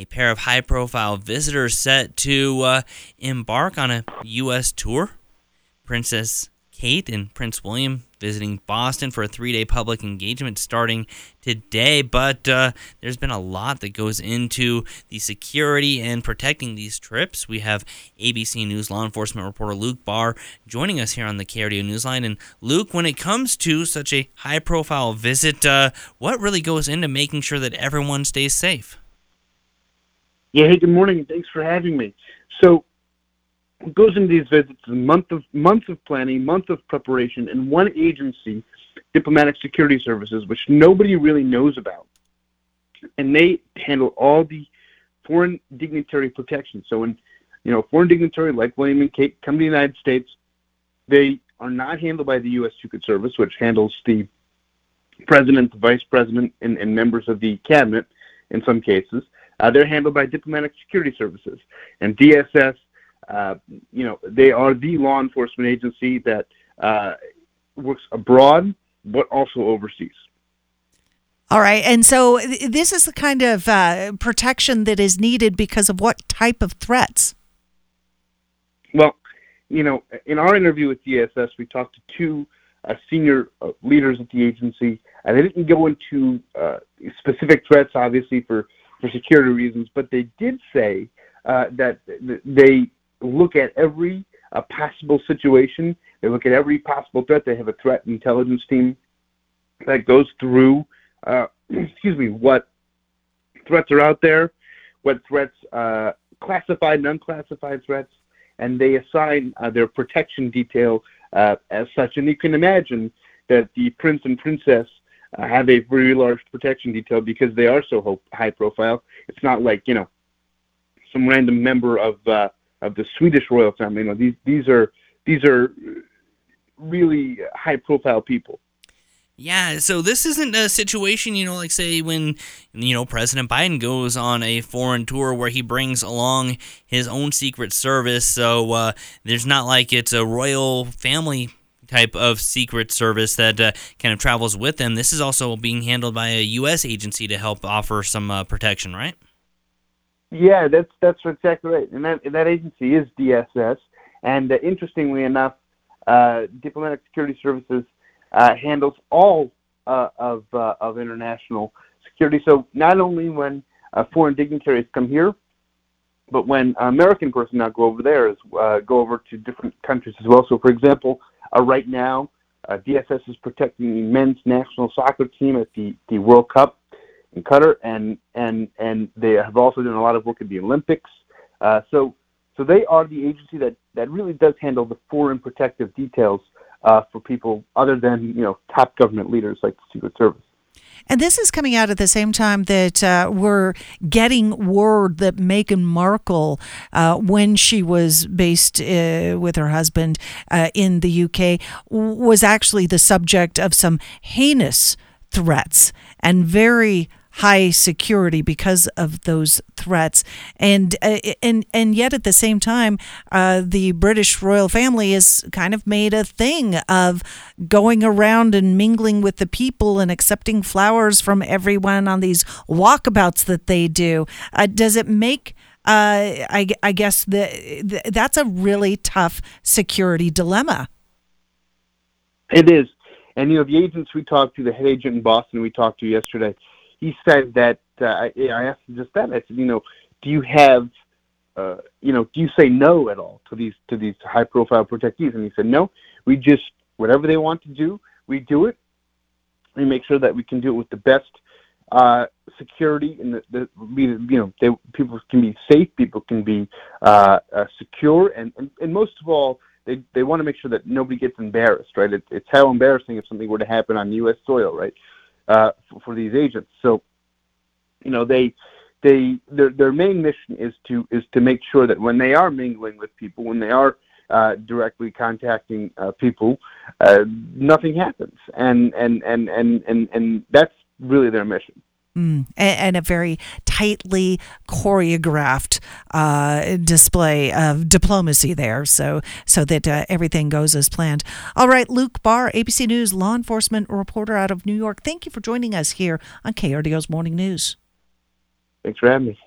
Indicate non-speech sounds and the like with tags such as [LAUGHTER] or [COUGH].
a pair of high profile visitors set to uh, embark on a U.S. tour. Princess Kate and Prince William visiting Boston for a three day public engagement starting today. But uh, there's been a lot that goes into the security and protecting these trips. We have ABC News law enforcement reporter Luke Barr joining us here on the KRDO Newsline. And Luke, when it comes to such a high profile visit, uh, what really goes into making sure that everyone stays safe? Yeah, hey, good morning. Thanks for having me. So, goes into these visits is a month of months of planning, month of preparation, and one agency, Diplomatic Security Services, which nobody really knows about, and they handle all the foreign dignitary protection. So when you know foreign dignitary like William and Kate come to the United States, they are not handled by the U.S. Secret Service, which handles the president, the vice president, and, and members of the cabinet in some cases. Uh, they're handled by diplomatic security services, and DSS uh, you know, they are the law enforcement agency that uh, works abroad but also overseas. All right. And so this is the kind of uh, protection that is needed because of what type of threats? Well, you know, in our interview with DSS, we talked to two uh, senior uh, leaders at the agency. And they didn't go into uh, specific threats, obviously, for, for security reasons, but they did say that they look at every uh, possible situation. They look at every possible threat. They have a threat intelligence team that goes through, uh, [CLEARS THROAT] excuse me, what threats are out there, what threats, uh, classified and unclassified threats, and they assign uh, their protection detail uh, as such. And you can imagine that the prince and princess uh, have a very large protection detail because they are so high profile. It's not like you know some random member of of the Swedish royal family. You know, these these are these are really high profile people. Yeah, so this isn't a situation, you know, like say when you know President Biden goes on a foreign tour where he brings along his own secret service. So uh, there's not like it's a royal family type of secret service that uh, kind of travels with them. This is also being handled by a U.S. agency to help offer some uh, protection, right? Yeah, that's that's exactly right. And that that agency is DSS. And uh, interestingly enough, uh, Diplomatic Security Services uh, handles all uh, of of international security. So not only when foreign dignitaries come here, but when American personnel go over there, go over to different countries as well. So, for example, right now, DSS is protecting the men's national soccer team at the the World Cup in Qatar, and and and they have also done a lot of work at the Olympics. Uh, so so they are the agency that that really does handle the foreign protective details uh, for people other than you know top government leaders like the Secret Service. And this is coming out at the same time that uh, we're getting word that Meghan Markle, uh, when she was based uh, with her husband uh, in the UK, was actually the subject of some heinous threats and very high security because of those threats and uh, and and yet at the same time uh, the British royal family has kind of made a thing of going around and mingling with the people and accepting flowers from everyone on these walkabouts that they do uh, does it make uh, I, I guess the, the, that's a really tough security dilemma. It is. And, you know, the agents we talked to, the head agent in Boston we talked to yesterday, he said that uh, I, I asked him just that. I said, you know, do you have, uh, you know, do you say no at all to these to these high profile protectees? And he said, no. We just whatever they want to do, we do it. We make sure that we can do it with the best uh, security and the, the you know they, people can be safe, people can be uh, uh, secure, and, and and most of all, they they want to make sure that nobody gets embarrassed, right? It, it's how embarrassing if something were to happen on U.S. soil, right? Uh, for, for these agents. So, you know, they they their their main mission is to is to make sure that when they are mingling with people, when they are uh, directly contacting uh, people, uh, nothing happens, and and and and and and that's really their mission. Mm, and, a very tightly choreographed uh, display of diplomacy there, so so that uh, everything goes as planned. All right, Luke Barr, ABC News law enforcement reporter out of New York. Thank you for joining us here on KRDO's Morning News. Thanks for having me.